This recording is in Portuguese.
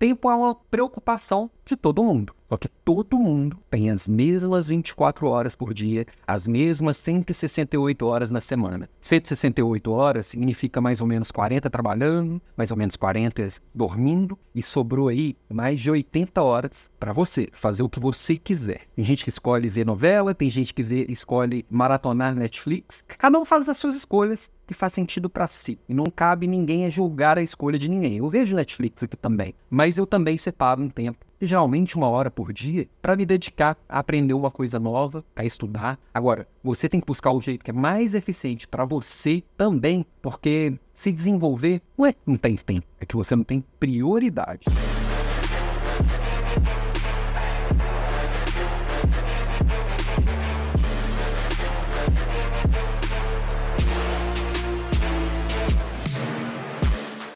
Tempo é uma preocupação de todo mundo. Só que todo mundo tem as mesmas 24 horas por dia, as mesmas 168 horas na semana. 168 horas significa mais ou menos 40 trabalhando, mais ou menos 40 dormindo, e sobrou aí mais de 80 horas para você fazer o que você quiser. Tem gente que escolhe ver novela, tem gente que vê, escolhe maratonar Netflix. Cada um faz as suas escolhas que faz sentido para si. E não cabe ninguém a julgar a escolha de ninguém. Eu vejo Netflix aqui também, mas eu também separo um tempo geralmente uma hora por dia, para me dedicar a aprender uma coisa nova, a estudar. Agora, você tem que buscar o jeito que é mais eficiente para você também, porque se desenvolver não é que não tem tempo, é que você não tem prioridade.